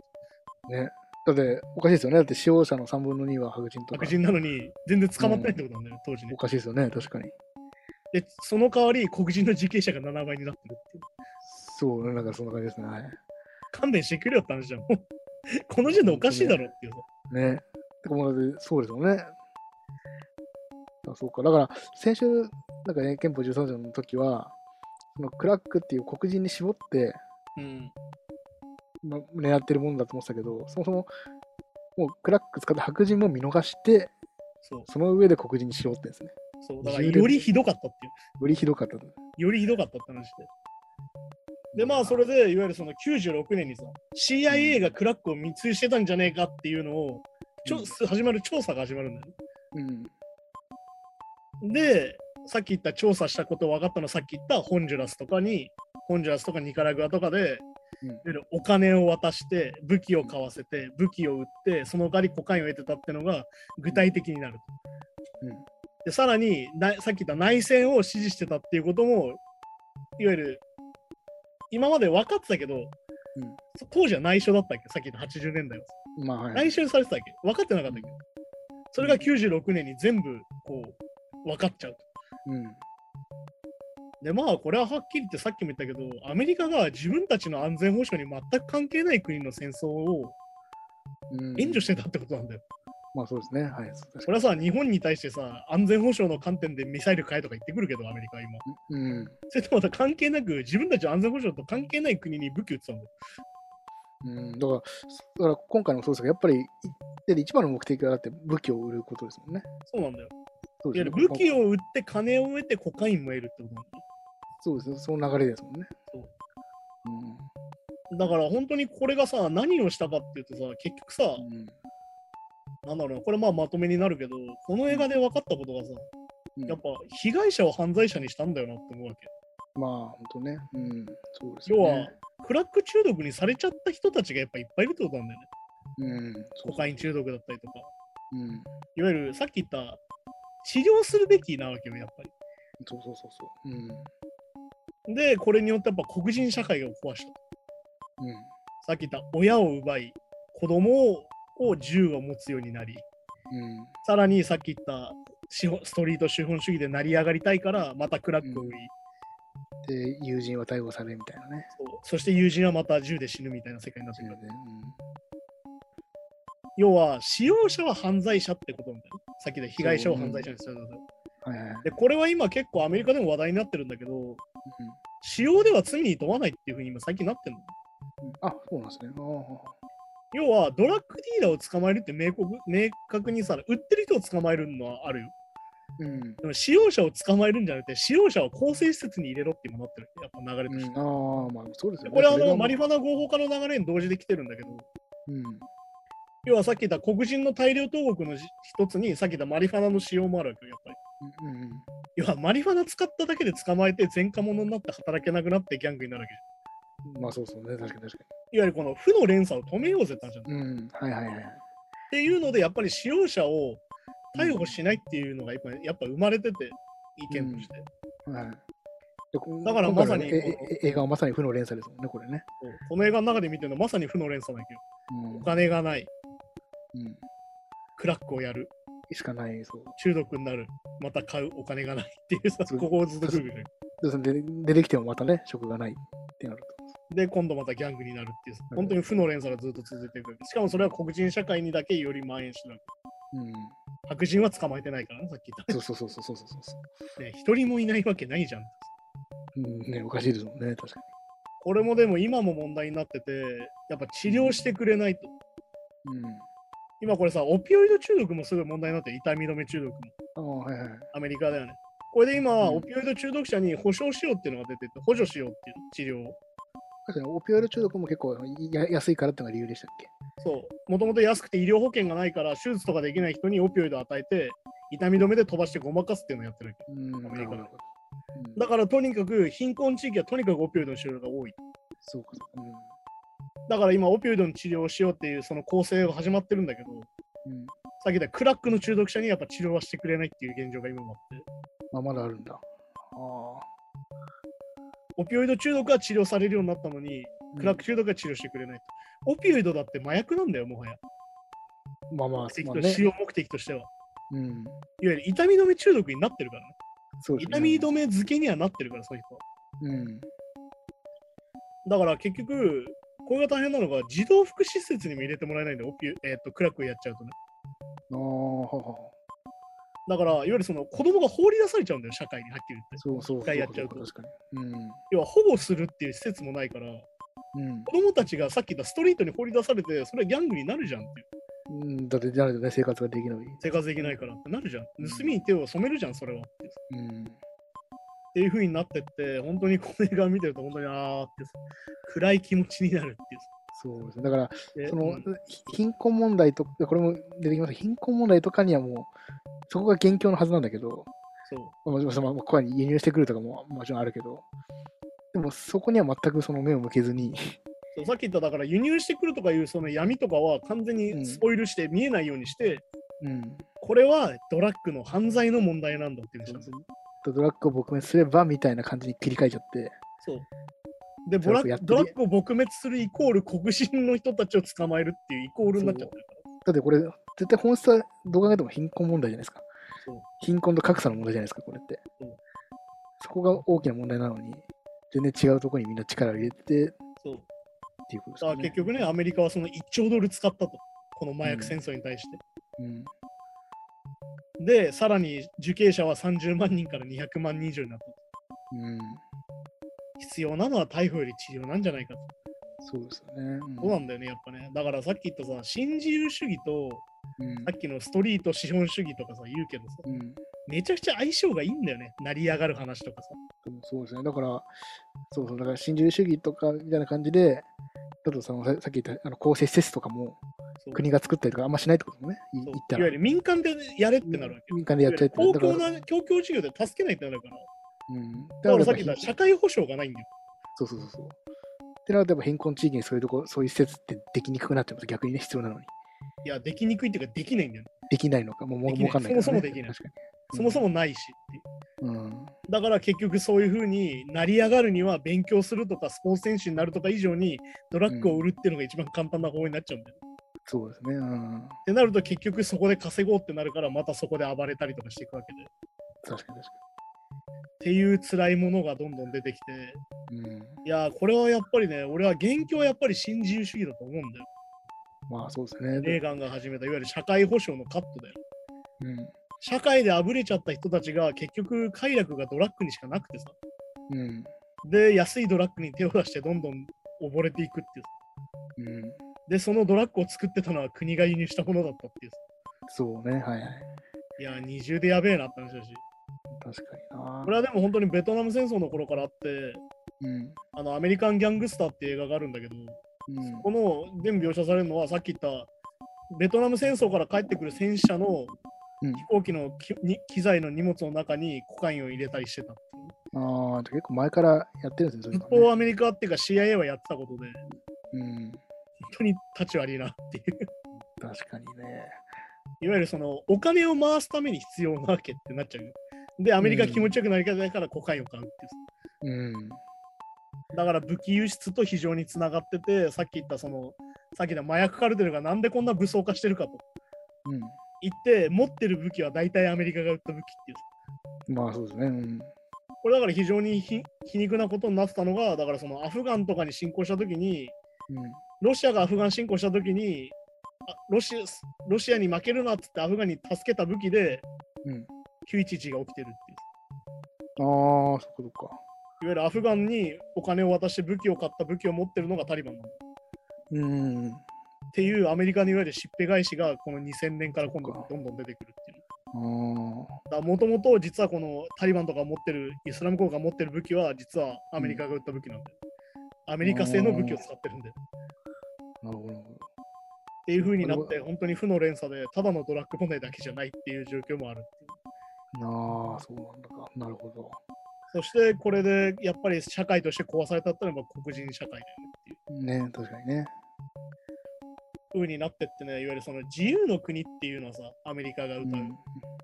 ね。だって、おかしいですよね。だって、使用者の3分の2は白人とか。白人なのに全然捕まってないってことなんだよ、当時ねお。かしいですよね、確かに。で、その代わり黒人の受刑者が7倍になってるっていう。そうね、なんかそんな感じですね。はい。勘弁してくれよって話じゃん。この時点でおかしいだろっていうさ。ね。てかもうだってそうですよね。あそうか。だから、先週、なんかね、憲法13条の時は、クラックっていう黒人に絞って、うん。ま、狙ってるもんだと思ってたけど、そもそも、もうクラック使って白人も見逃して、そう。その上で黒人に絞ってんですね。そう。だからよりひどかったっていう。よりひどかったと。よりひどかったって話で。で、まあ、それで、いわゆるその96年にさ、CIA がクラックを密輸してたんじゃねえかっていうのを、ちょ始まる調査が始まるんだよね。うん。で、さっき言った調査したこと分かったのはさっき言ったホンジュラスとかに、ホンジュラスとかニカラグアとかで、うんいわゆるお金を渡して、武器を買わせて、武器を売って、その代わりコカインを得てたってのが具体的になると。うん。でさらにな、さっき言った内戦を支持してたっていうことも、いわゆる今まで分かってたけど、うん当時は内緒だったっけ？さっき言った80年代は。まあ、はい。内緒にされてたっけ？分かってなかったっけ？それが96年に全部こう分かっちゃうと。うん。でまあこれははっきり言ってさっきも言ったけどアメリカが自分たちの安全保障に全く関係ない国の戦争をうん、援助してたってことなんだよ。まあそうですね。はい。確かそれはさ日本に対してさ安全保障の観点でミサイル買えとか言ってくるけどアメリカは今。に。うん。それとまた関係なく自分たちの安全保障と関係ない国に武器売ってたんだよ。うん、だから、だから今回もそうですが、やっぱり、一番の目的はだって武器を売ることですもんね。そうなんだよ。そうですねる武器を売って金を得てコカインも得るってこと。そうですね。その流れですもんね。そううん。だから本当にこれがさ何をしたかっていうとさ結局さうんなんだろうなこれまあまとめになるけどこの映画で分かったことがさうんやっぱ被害者を犯罪者にしたんだよなって思うわけ。まあ、本当ね。うん。そうですよ要ね。はクラック中毒にされちゃった人たちがやっぱいっぱいいるってことなんだよね。うん。コカイン中毒だったりとか。うん。いわゆるさっき言った治療するべきなわけよ、やっぱそうそうそうそう。うん。り。で、これによってやっぱ黒人社会を壊した。うん。さっき言った親を奪い、子供を銃を持つようになり、うん。さらにさっき言ったストリート資本主義で成り上がりたいから、またクラックを売り、で、友人は逮捕されるみたいなね。そうそして友人はまた銃で死ぬみたいな世界になってくるそうね。。要は、使用者は犯罪者ってことなんだよ。さっきで被害者を犯罪者にするんだよ。うん。はいはいはい。で、これは今結構アメリカでも話題になってるんだけど、うん使用では罪に問わないっていうふうに今最近なってるの。あ、そうなんですね。要は、ドラッグディーラーを捕まえるって明確明確にさ、売ってる人を捕まえるのはあるよ。うん。でも使用者を捕まえるんじゃなくて、使用者を構成施設に入れろって今なってる。やっぱ流れとして。うん、ああ、まあそうですよね。これはあのマリファナ合法化の流れに同時で来てるんだけど、うん。要はさっき言った黒人の大量投獄のじ一つに、さっき言ったマリファナの使用もあるわけよ、やっぱり。うんうん要はマリファナ使っただけで捕まえて前科者になって働けなくなってギャングになるわけじうん。まあそうそうね、確かに確かゃん。いわゆるこの負の連鎖を止めようぜって話なん。うん。はいはいはい。っていうので、やっぱり使用者を逮捕しないっていうのがやっぱやっぱ生まれてて、意見として。はい。でこだからまさにええ映画はまさに負の連鎖ですもんね、これね。この映画の中で見てるのはまさに負の連鎖だけど、うんお金がない、うん。クラックをやる、しかない、そう。中毒になる、また買うお金がないっていうさ、ここをずっとぐるぐる。でそれで出てきてもまたね、職がないってなるで、今度またギャングになるっていう、うん本当に負の連鎖がずっと続いていく。しかもそれは黒人社会にだけより蔓延してるわけ。と。うん。白人は捕まえてないからね、さっき言っそうそうそうそうそうそうそた。ね、一人もいないわけないじゃん。う。うん、ね、おかしいですもんね、確かこれもでも今も問題になってて、やっぱ治療してくれないと。に。今これさ、オピオイド中毒もすごい問題になってる、痛み止め中毒も。はいはい。アメリカだよね。これで今、うんオピオイド中毒者に保証しようっていうのが出てて、補助しようっていう治療を。確かにオピオイド中毒も結構や安いからっていうのが理由でしたっけ？そう。もともと安くて医療保険がないから、手術とかできない人にオピオイドを与えて、痛み止めで飛ばしてごまかすっていうのをやってるわけ。うん、アメリカなるほど。うんだからとにかく貧困地域はとにかくオピオイドの使用が多い。そうか、そうか。だから今、オピオイドの治療をしようっていうその構成が始まってるんだけど、うん。うん。さっき言ったクラックの中毒者にやっぱ治療はしてくれないっていう現状が今もあって、まあ、まだあるんだ。ああ。オピオイド中毒は治療されるようになったのに、クラック中毒は治療してくれないと。オピオイドだって麻薬なんだよ、もはや。まあまあ、目的まあね。と使用目的としては。うん。いわゆる痛み止め中毒になってるからね。そうですね。痛み止め漬けにはなってるから、そういう人は。うん。だから結局、これが大変なのが、児童福祉施設にも入れてもらえないんで、オピえー、とクラックをやっちゃうとね。あ。だから、いわゆるその子供が放り出されちゃうんだよ、社会にはっきり言って。そうそう。一回やっちゃうと確かに。うん。要は保護するっていう施設もないから、うん子供たちがさっき言ったストリートに放り出されて、それはギャングになるじゃんっていう。うん。だって、じゃないとね、生活ができない。生活できないからってなるじゃん。盗みに手を染めるじゃん、それは。うん。っていう風になってって、本当にこの映画見てると、本当にあーって暗い気持ちになるっていう。そうですね。だから、でその、うんひ貧困問題と、これも出てきます貧困問題とかにはもう、そこが元凶のはずなんだけど、そうまあもちろん、まあ、ここに輸入してくるとかももちろんあるけど、でもそこには全くその目を向けずに、そうさっき言っただから輸入してくるとかいうその闇とかは完全にスポイルして見えないようにして、うん。これはドラッグの犯罪の問題なんだっていうんですよ。ドラッグを撲滅すればみたいな感じに切り替えちゃって、そう。でそうボラやってるドラッグを撲滅するイコール黒人の人たちを捕まえるっていうイコールになっちゃってるから。だってこれ、絶対本質はどう考えても貧困問題じゃないですか。そう貧困と格差の問題じゃないですか、これってそう。そこが大きな問題なのに、全然違うところにみんな力を入れてっそうていうことですだかよね。ら結局ね、アメリカはその1兆ドル使ったと。この麻薬戦争に対して。うん。で、さらに受刑者は30万人から200万人以上になった。うん。必要なのは逮捕より治療なんじゃないかと。そうですよね。うんそうなんだよね、やっぱね。だからさっき言ったさ、新自由主義とうんさっきのストリート資本主義とかさ、言うけどさ、うん。めちゃくちゃ相性がいいんだよね。成り上がる話とかさ。でもそうですね。だから、そうそう、だから新自由主義とかみたいな感じで、だとそのささっき言ったあの公正施設とかも国が作ったりとかあんましないってこともね、いそう言ったら。いわゆる民間でやれってなるわけよ。民間でやっちゃえって公共な公共事業で助けないってなるから。うん。だからさっき言った社会保障がないんだよ。そうそうそうそう。ってなると、やっぱ貧困地域にそういうとこ、そういう施設ってできにくくなっちゃうと逆にね、必要なのに。いや、できにくいっていうか、できないんだよね。できないのか、もうもうかんないね。そもそもできないそもそもないし。うん。だから結局そういうふうに成り上がるには勉強するとかスポーツ選手になるとか以上にドラッグを売るっていうのが一番簡単な方法になっちゃうんだよ。そうですね。うん。ってなると結局そこで稼ごうってなるからまたそこで暴れたりとかしていくわけで。っ確かに確かていう辛いものがどんどん出てきて、に。うん。いやーこれはやっぱりね、俺は元凶はやっぱり新自由主義だと思うんだよ。まあそうですね。レーガンが始めたいわゆる社会保障のカットだよ。うん。社会であぶれちゃった人たちが結局快楽がドラッグにしかなくてさ。うん。で、安いドラッグに手を出してどんどん溺れていくっていう。うん。で、そのドラッグを作ってたのは国が輸入したものだったっていう。そうね。はいはい。いや、二重でやべえなって話だし。確かになこ。れはでも本当にベトナム戦争の頃からあって、うん。あのアメリカン・ギャングスターっていう映画があるんだけど、うん。この全部描写されるのはさっき言ったベトナム戦争から帰ってくる戦車のうん飛行機のきに機材の荷物の中にコカインを入れたりしてたっていう。ああ、結構前からやってるんですね、そずっとアメリカっていうか CIA はやってたことで、本うん。当に立ち悪いなっていう。確かにね。いわゆるそのお金を回すために必要なわけってなっちゃうよ。で、アメリカ気持ちよくなりたいからコカインを買うっていう。うん。だから武器輸出と非常につながってて、さっき言ったその、さっきの麻薬カルテルがなんでこんな武装化してるかとうん。言って、持ってる武器は大体アメリカが売った武器っていう。まあそうですね。うん。これだから非常にひ皮肉なことになってたのが、だからそのアフガンとかに侵攻したときに、うん。ロシアがアフガン侵攻したときにあロシア、ロシアに負けるなっつってアフガンに助けた武器でうん。911が起きてるっていう。ああ、そこか。いわゆるアフガンにお金を渡して武器を買った武器を持ってるのがタリバンなんだ。うん。っていうアメリカにいわゆるしっぺ返しがこの2000年から今度どんどん出てくるっていう。ああ。もともと実はこのタリバンとか持ってるイスラム国が持ってる武器は実はアメリカが売った武器なんで、アメリカ製の武器を使ってるんで。っなるほど。なるほどていう風になって本当に負の連鎖でただのドラッグ問題だけじゃないっていう状況もあるっていう。ああ、そうなんだか。なるほど。そしてこれでやっぱり社会として壊されたってのは黒人社会だよねっていうね、確かにね。風になってってね、いわゆるその自由の国っていうのはさ、アメリカが歌う。いわ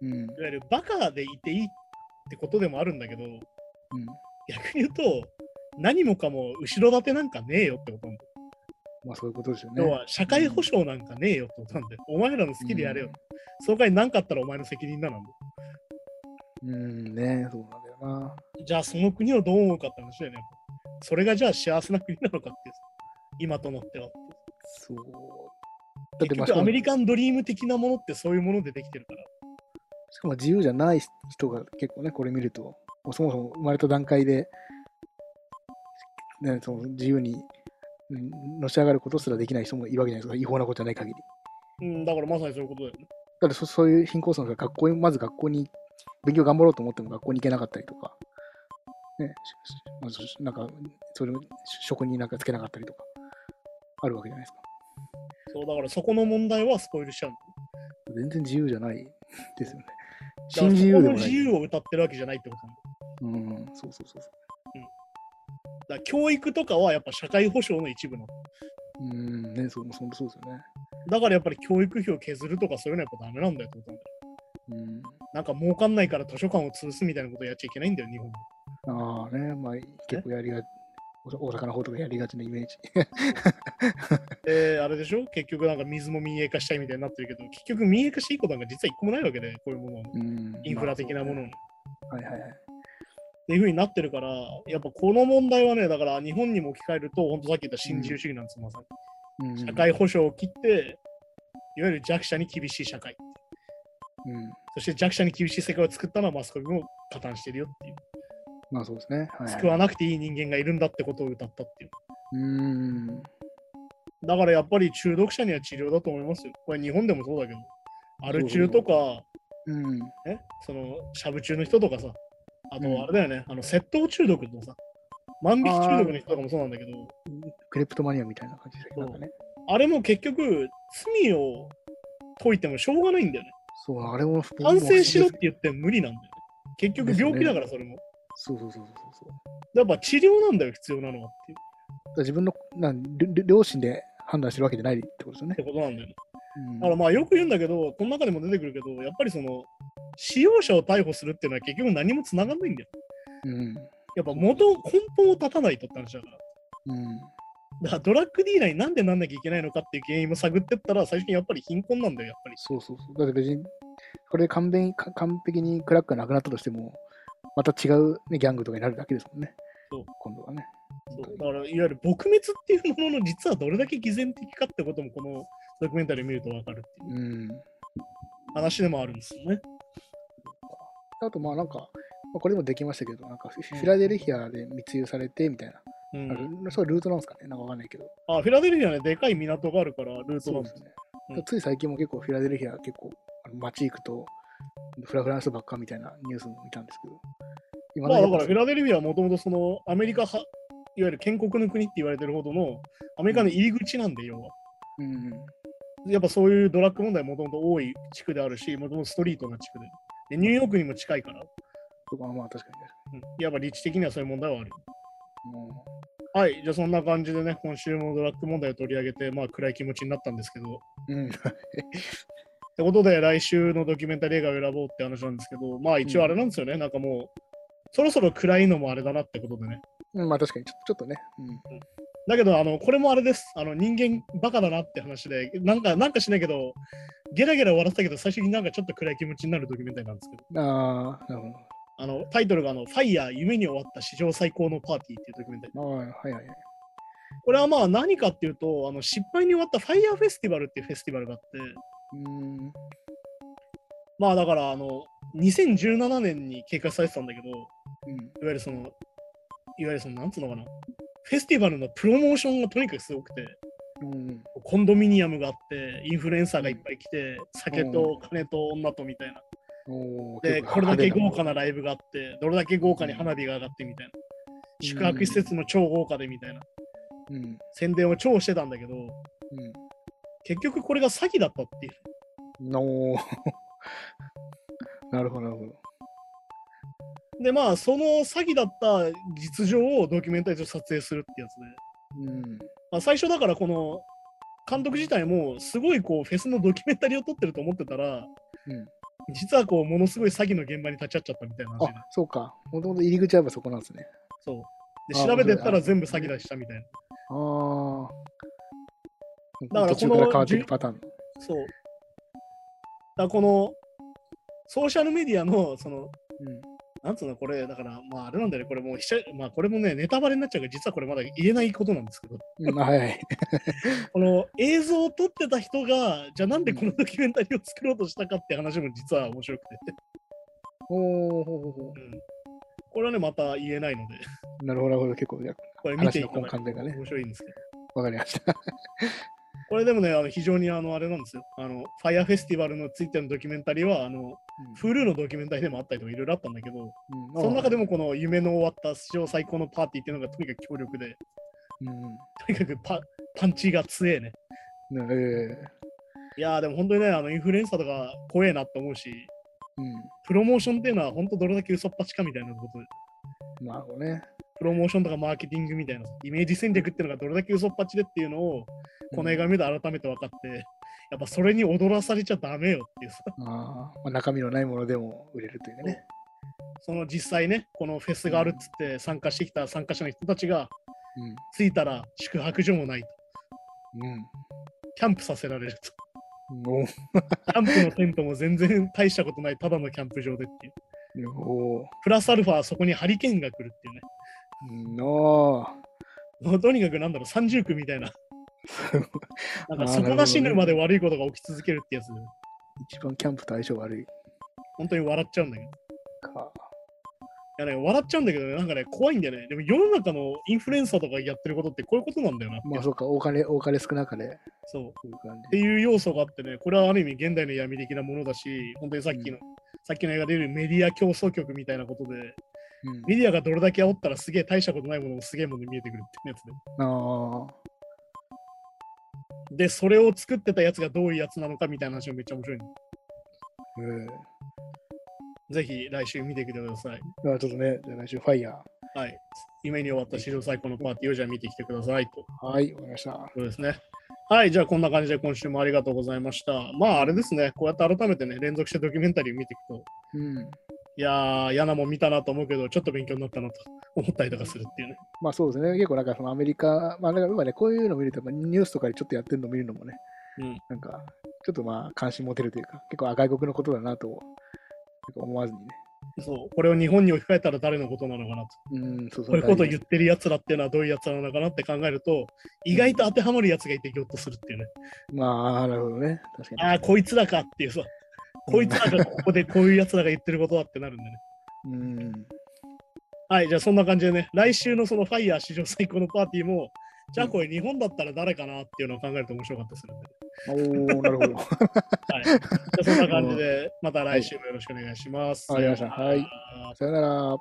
うん。うん。ゆるバカでいていいってことでもあるんだけど、うん。逆に言うと、何もかも後ろ盾なんかねえよってこと。まあそういうことですよね。要は社会保障なんかねえよってことなんだよ。お前らの好きでやれよ。その代わり何かあったらお前の責任だなんだよ。うん、ね、そうなんだよな。じゃあその国をどう思うかって話だよね。それがじゃあ幸せな国なのかっていうさ今となっては。そう。だってアメリカンドリーム的なものってそういうものでできてるから。しかも自由じゃない人が結構ね、これ見ると、もうそもそも生まれた段階で、ね、その自由にうんのし上がることすらできない人もいるわけじゃないですか、違法なことじゃない限り。うん、だからまさにそういうことだよね。だってそそういう貧困層が学校に、まず学校に、勉強頑張ろうと思っても学校に行けなかったりとか、ね、まずなんか、それを職になんかつけなかったりとか、あるわけじゃないですか。そうだからそこの問題はスポイルしちゃう全然自由じゃないですよね。新自由でもない。自由を歌ってるわけじゃないってこと。うん、そうそうそうそだ教育とかはやっぱ社会保障の一部なの。う。うん、ね、そうそうそうですよね。だからやっぱり教育費を削るとかそういうのはやっぱダメなんだよってことなんだよ。うん。なんか儲かんないから図書館を潰すみたいなことやっちゃいけないんだよ、日本は。ああね、まあ結構やりが、大阪の方とかやりがちなイメージ。で、あれでしょ？結局なんか水も民営化したいみたいになってるけど、結局民営化していいことなんか実は一個もないわけで、こういうものは。うんインフラ的なものまあねはいはいはい。ていう風になってるから、やっぱこの問題はね、だから日本にも置き換えると、本当さっき言った新自由主義なんですよ、まさに。うん社会保障を切って、いわゆる弱者に厳しい社会。うん。そして弱者に厳しい世界を作ったのはマスコミも加担してるよっていう。まあそうですね。はい、救わなくていい人間がいるんだってことを歌ったっていう。うん。だからやっぱり中毒者には治療だと思いますよ。これ日本でもそうだけど、アル中とか、うん。ね、その、しゃぶ中の人とかさ、あうんとあれだよね、あの、窃盗中毒のさ、万引き中毒の人とかもそうなんだけど、クレプトマニアみたいな感じで、なんかね。あれも結局、罪を解いてもしょうがないんだよね。そう、あれも、反省しろって言っても無理なんだよね。結局病気だからそれも。そうそうそうそうそう。やっぱ治療なんだよ、必要なのはっていう自分のなん両親で判断してるわけじゃないってことですよねって。ことなんだよね。うんだからまあよく言うんだけど、この中でも出てくるけど、やっぱりその、使用者を逮捕するっていうのは結局何もつながんないんだよ。うん。やっぱ元、根本を立たないとって話だから。うん。だからドラッグディーラーになんでなんなきゃいけないのかっていう原因も探ってったら、最初にやっぱり貧困なんだよ、やっぱり。そうそうそう。だって別に、これで完璧か完璧にクラックがなくなったとしても、また違う、ね、ギャングとかになるだけですもんね。そう今度はね。そうだから、いわゆる撲滅っていうものの実はどれだけ偽善的かってことも、このドキュメンタリーを見ると分かるっていううん。話でもあるんですよね。あと、まあなんか、まあ、これもできましたけど、なんかフィラデルフィアで密輸されてみたいな。うんそうルートなんですかねなんかわかんないけど。あ、フィラデルフィアね、でかい港があるから、ルートなんですね。うんつい最近も結構フィラデルフィア結構あの街行くと、フラフランスばっかみたいなニュースも見たんですけど。今まあだからフィラデルフィアはもともとそのアメリカはいわゆる建国の国って言われてるほどのアメリカの入り口なんで、要は。うんやっぱそういうドラッグ問題もともと多い地区であるし、もともとストリートな地区で。で、ニューヨークにも近いから、そこはまあ確かに確かうん、やっぱ立地的にはそういう問題はある。に。もはい、じゃあそんな感じでね、今週もドラッグ問題を取り上げて、まあ暗い気持ちになったんですけど、ううん。ってことで来週のドキュメンタリー映画を選ぼうって話なんですけど、まあ一応あれなんですよね、なんかもう、そろそろ暗いのもあれだなってことでね。うんまあ確かにちょちょっとね。うんだけど、あの、これもあれです。あの、人間バカだなって話で、なんか、なんかしないけど、ゲラゲラ笑ってたけど、最終的になんかちょっと暗い気持ちになるドキュメンタリーなんですけど、ああ、なるほど。あの、タイトルが、あの、ファイヤー夢に終わった史上最高のパーティーっていうドキュメンタリー。はいはいはい。これはまあ何かっていうと、あの、失敗に終わったファイヤーフェスティバルっていうフェスティバルがあって、うん。まあだから、あの、2017年に計画されてたんだけど、いわうん。ゆるその、いわゆるその、なんつうのかな、フェスティバルのプロモーションがとにかくすごくて、うん。コンドミニアムがあって、インフルエンサーがいっぱい来て、酒と金と女とみたいな。で、これだけ豪華なライブがあって、どれだけ豪華に花火が上がってみたいな。宿泊施設も超豪華でみたいな。うん。宣伝を超してたんだけど、うん。結局これが詐欺だったっていう。の なるほど、なるほど。で、まあ、その詐欺だった実情をドキュメンタリーと撮影するってやつで。うん。まあ、最初だからこの監督自体もすごいこうフェスのドキュメンタリーを撮ってると思ってたら、うん実はこうものすごい詐欺の現場に立ち会っちゃったみたいなあ、そうか。もともと入り口はやっぱそこなんですね。そうであ調べてったら全部詐欺だしたみたいな。ああ。だから途中から変わっていくパターン。そう。だからこのソーシャルメディアのそのうん。なんつうのこれだからまああれなんだよね。これもうまあこれもねネタバレになっちゃうから実はこれまだ言えないことなんですけど。はいはい。この映像を撮ってた人がじゃあなんでこのドキュメンタリーを作ろうとしたかって話も実は面白くて、おおほうほうほう。ん、これはねまた言えないので。うなるほど、なるほど。結構、これ見ていくと根幹がね。面白いんですけど。あわかりました。これでもねあの非常にあのあれなんですよあのファイアフェスティバルのついてのドキュメンタリーはあの Hulu のドキュメンタリーでもあったりとかいろいろあったんだけどうんその中でもこの夢の終わった史上最高のパーティーっていうのがとにかく強力でうん。とにかくパパンチが強えねうんえいやーでも本当にねあのインフルエンサーとか怖えなって思うしえプロモーションっていうのは本当どれだけ嘘っぱちかみたいなことでうん。なるほどね。プロモーションとかマーケティングみたいなイメージ戦略っていうのがどれだけ嘘っぱちでっていうのをこの映画見て改めて分かって、やっぱそれに踊らされちゃダメよっていうさ。まあ、中身のないものでも売れるというかね。その実際ねこのフェスがあるっつって参加してきた参加者の人たちがうん。着いたら宿泊所もないと。うん。キャンプさせられると。おキャンプのテントも全然大したことないただのキャンプ場でっていう。おプラスアルファそこにハリケーンが来るっていうね。のもうとにかくなんだろう30区みたいな なんかあー底なしぬまで悪いことが起き続けるってやつで一番キャンプと相性悪い本当に笑っちゃうんだけどか。いやね、笑っちゃうんだけどね、なんかね、怖いんだよね。でも世の中のインフルエンサーとかやってることってこういうことなんだよな。まあそうか、お金、お金少なかで、そう。っこういう感てじ。いう要素があってね、これはある意味現代の闇的なものだし、本当にさっきの、さっきの映画で言うメディア競争局みたいなことで、うん、メディアがどれだけ煽ったらすげえ大したことないものもすげえものに見えてくるってやつで。あで、それを作ってたやつがどういうやつなのかみたいな話がめっちゃ面白いのあ、えぜひ来週見てきてください。あちょっとね、じゃあ来週ファイヤはい。夢に終わった史上最高のパーティーをじゃあ見てきてくださいと。ー。はい、わかりました。そうですね。はい、じゃあこんな感じで今週もありがとうございました。まああれですね、こうやって改めてね、連続してドキュメンタリーを見ていくと、うん。いやー、嫌なもん見たなと思うけど、ちょっと勉強になったなと思ったりとかするっていうね。まあそうですね、結構なんかそのアメリカ、まあだから今ね、こういうの見ると、まあニュースとかでちょっとやってるの見るのもね、うん。なんか、ちょっとまあ関心持てるというか、結構あ外国のことだなと、なんか思わずにね。そう、これを日本に置き換えたら誰のことなのかなと。うん、そうそう。こういうことを言っってるやつらっていうのはどういうやつなのかなって考えると、意外と当てはまるやつがいてぎょっとするっていうね。まあ、なるほどね。確かに。ああ、こいつらかっていうさ、こいつらがここでこういうやつらが言ってることだってなるんでね。うん。はい、じゃあそんな感じでね、来週のそのファイヤー史上最高のパーティーも、じゃあこれ日本だったら誰かなっていうのを考えると面白かったりするんで、おー、なるほど。はい、じゃあそんな感じで、また来週もよろしくお願いします。わかりましたはいさよなら。